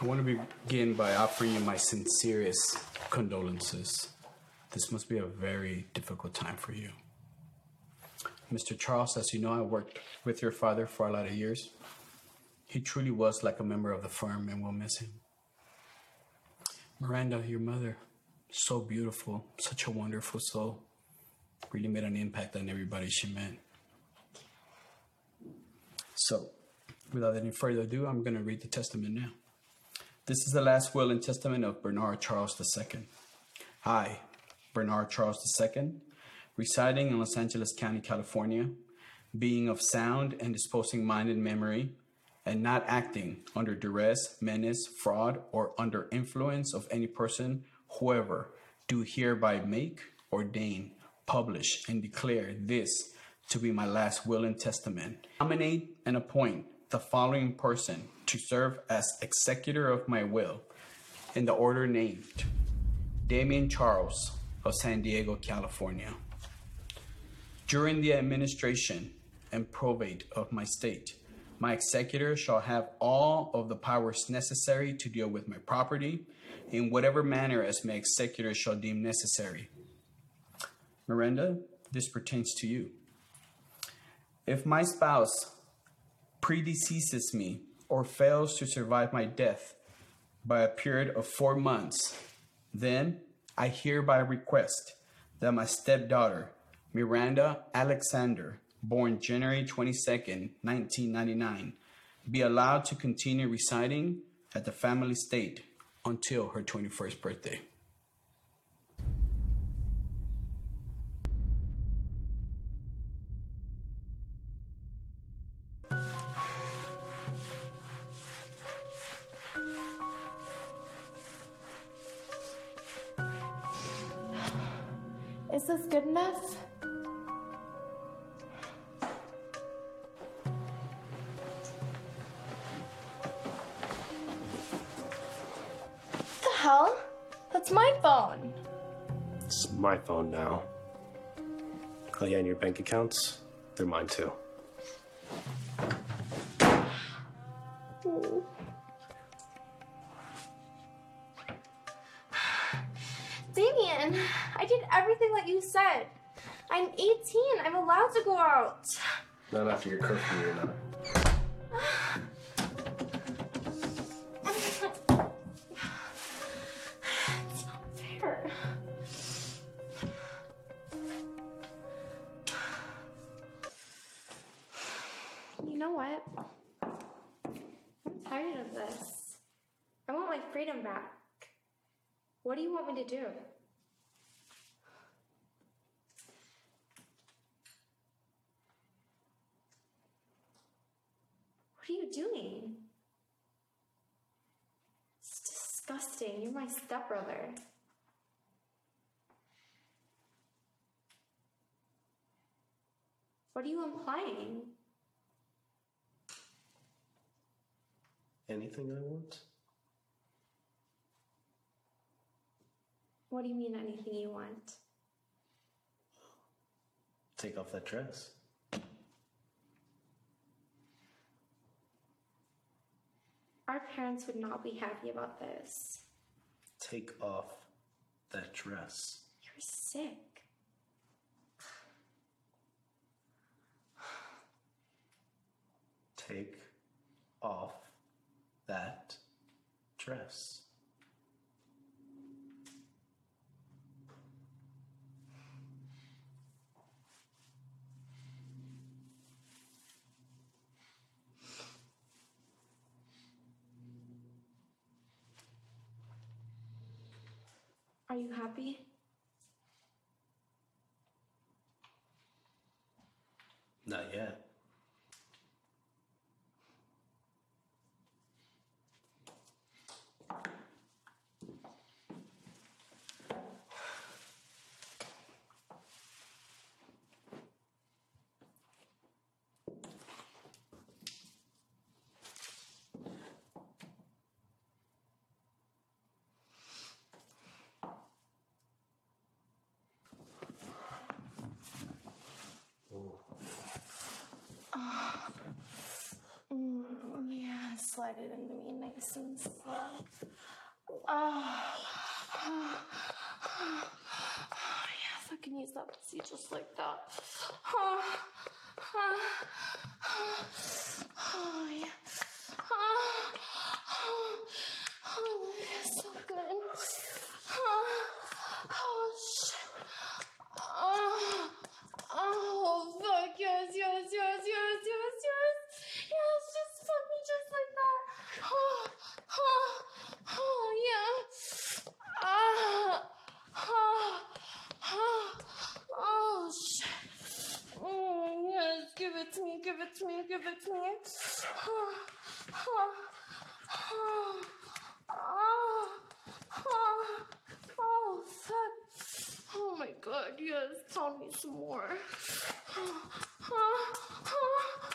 I want to begin by offering you my sincerest condolences. This must be a very difficult time for you. Mr. Charles, as you know, I worked with your father for a lot of years. He truly was like a member of the firm, and we'll miss him. Miranda, your mother, so beautiful, such a wonderful soul, really made an impact on everybody she met. So, without any further ado, I'm going to read the testament now. This is the last will and testament of Bernard Charles II. I, Bernard Charles II, residing in Los Angeles County, California, being of sound and disposing mind and memory, and not acting under duress, menace, fraud, or under influence of any person, whoever, do hereby make, ordain, publish, and declare this to be my last will and testament. Nominate and appoint the following person to serve as executor of my will in the order named Damien Charles of San Diego, California. During the administration and probate of my state, my executor shall have all of the powers necessary to deal with my property in whatever manner as my executor shall deem necessary. Miranda, this pertains to you. If my spouse predeceases me or fails to survive my death by a period of four months, then I hereby request that my stepdaughter, Miranda Alexander, born January 22nd, 1999, be allowed to continue residing at the family estate until her 21st birthday. Is this good enough? What the hell? That's my phone. It's my phone now. Oh yeah, and your bank accounts? They're mine too. Ooh. Damien, I did everything that you said. I'm 18. I'm allowed to go out. Not after your curfew, you're not. It's not fair. You know what? I'm tired of this. I want my freedom back. What do you want me to do? What are you doing? It's disgusting. You're my stepbrother. What are you implying? Anything I want? What do you mean anything you want? Take off that dress. Our parents would not be happy about this. Take off that dress. You're sick. Take off that dress. Are you happy? Slide it into me nice and slow. Oh. Yes, I can use that pussy just like that. Oh, oh yeah. Oh, oh, it's so good. Oh, oh shit. Oh, oh, fuck, yes, yes, yes, yes, yes, yes. Yes, just fuck me just like that. Oh, oh, oh, yeah. Ah, oh, oh, oh, shit. Mm, yes, give it to me, give it to me, give it to me. Oh, oh, oh, oh, oh, fuck. Oh my god, yes, tell me some more. Oh, oh, oh,